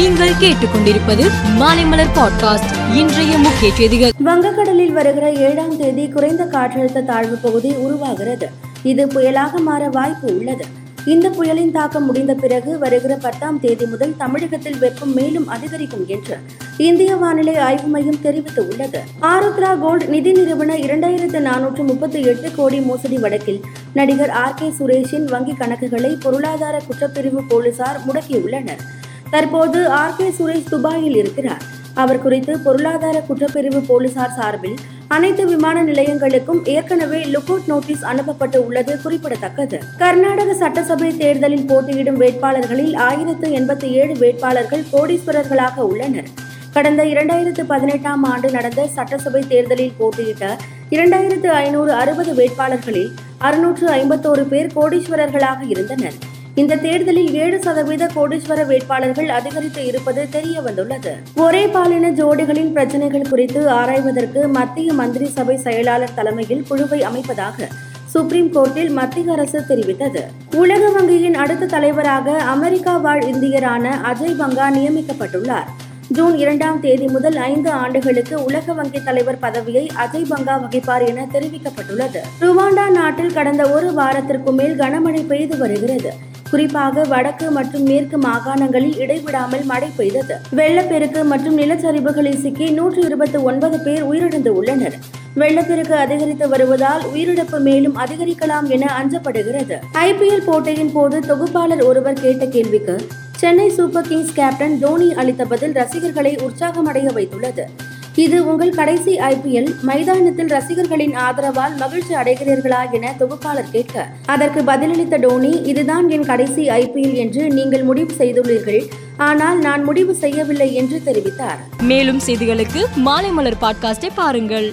நீங்கள் கேட்டுக்கொண்டிருப்பது மாலைமலர் பாட்காஸ்ட். இன்றைய முக்கிய செய்திகள். வங்கக்கடலில் வருகிற ஏழாம் தேதி குறைந்த காற்றழுத்த தாழ்வு பகுதி உருவாகிறது. இது புயலாக மாற வாய்ப்பு உள்ளது. இந்த புயலின் தாக்கம் முடிந்த பிறகு வருகிற பத்தாம் தேதி முதல் தமிழகத்தில் வெப்பம் மேலும் அதிகரிக்கும் என்று இந்திய வானிலை ஆய்வு மையம் தெரிவித்துள்ளது. ஆருத்ரா கோல்ட் நிதி நிறுவன இரண்டாயிரத்து நானூற்று முப்பத்தி எட்டு கோடி மோசடி வழக்கில் நடிகர் ஆர் கே சுரேஷின் வங்கி கணக்குகளை பொருளாதார குற்றப்பிரிவு போலீசார் முடக்கியுள்ளனர். தற்போது ஆர் கே சுரேஷ் துபாயில் இருக்கிறார். அவர் குறித்து பொருளாதார குற்றப்பிரிவு போலீசார் சார்பில் அனைத்து விமான நிலையங்களுக்கும் ஏற்கனவே லுக்அவுட் நோட்டீஸ் அனுப்பப்பட்டு உள்ளது குறிப்பிடத்தக்கது. கர்நாடக சட்டசபை தேர்தலில் போட்டியிடும் வேட்பாளர்களில் ஆயிரத்து எண்பத்தி ஏழு வேட்பாளர்கள் கோடீஸ்வரர்களாக உள்ளனர். கடந்த இரண்டாயிரத்து பதினெட்டாம் ஆண்டு நடந்த சட்டசபை தேர்தலில் போட்டியிட்ட இரண்டாயிரத்து ஐநூறு அறுபது வேட்பாளர்களில் அறுநூற்று ஐம்பத்தோரு பேர் கோடீஸ்வரர்களாக இருந்தனர். இந்த தேர்தலில் ஏழு சதவீத கோடீஸ்வர வேட்பாளர்கள் அதிகரித்து இருப்பது தெரிய வந்துள்ளது ஒரே பாலின ஜோடிகளின் பிரச்சனைகள் குறித்து ஆராய்வதற்கு மத்திய மந்திரி சபை செயலாளர் தலைமையில் குழுவை அமைப்பதாக சுப்ரீம் கோர்ட்டில் மத்திய அரசு தெரிவித்தது. உலக வங்கியின் அடுத்த தலைவராக அமெரிக்கா வாழ் இந்தியரான அஜய் பங்கா நியமிக்கப்பட்டுள்ளார். ஜூன் இரண்டாம் தேதி முதல் ஐந்து ஆண்டுகளுக்கு உலக வங்கி தலைவர் பதவியை அஜய் பங்கா வகிப்பார் என தெரிவிக்கப்பட்டுள்ளது. ருவாண்டா நாட்டில் கடந்த ஒரு வாரத்திற்கு மேல் கனமழை பெய்து வருகிறது. குறிப்பாக வடக்கு மற்றும் மேற்கு மாகாணங்களில் இடைவிடாமல் மழை பெய்தது. வெள்ளப்பெருக்கு மற்றும் நிலச்சரிவுகளில் சிக்கி நூற்று இருபத்தி ஒன்பது பேர் உயிரிழந்து உள்ளனர். வெள்ளப்பெருக்கு அதிகரித்து வருவதால் உயிரிழப்பு மேலும் அதிகரிக்கலாம் என அஞ்சப்படுகிறது. ஐபிஎல் போட்டியின் போது தொகுப்பாளர் ஒருவர் கேட்ட கேள்விக்கு Chennai Super Kings captain Dhoni அளித்த பதில் ரசிகர்களை உற்சாகமடைய வைத்துள்ளது. இது உங்கள் கடைசி ஐபிஎல். மைதானத்தில் ரசிகர்களின் ஆதரவால் மகிழ்ச்சி அடைகிறீர்களா என தொகுப்பாளர் கேட்க அதற்கு பதிலளித்த டோனி இதுதான் என் கடைசி ஐபிஎல் என்று நீங்கள் முடிவு செய்துள்ளீர்கள். ஆனால் நான் முடிவு செய்யவில்லை என்று தெரிவித்தார். மேலும் செய்திகளுக்கு மாலை மலர் பாட்காஸ்டை பாருங்கள்.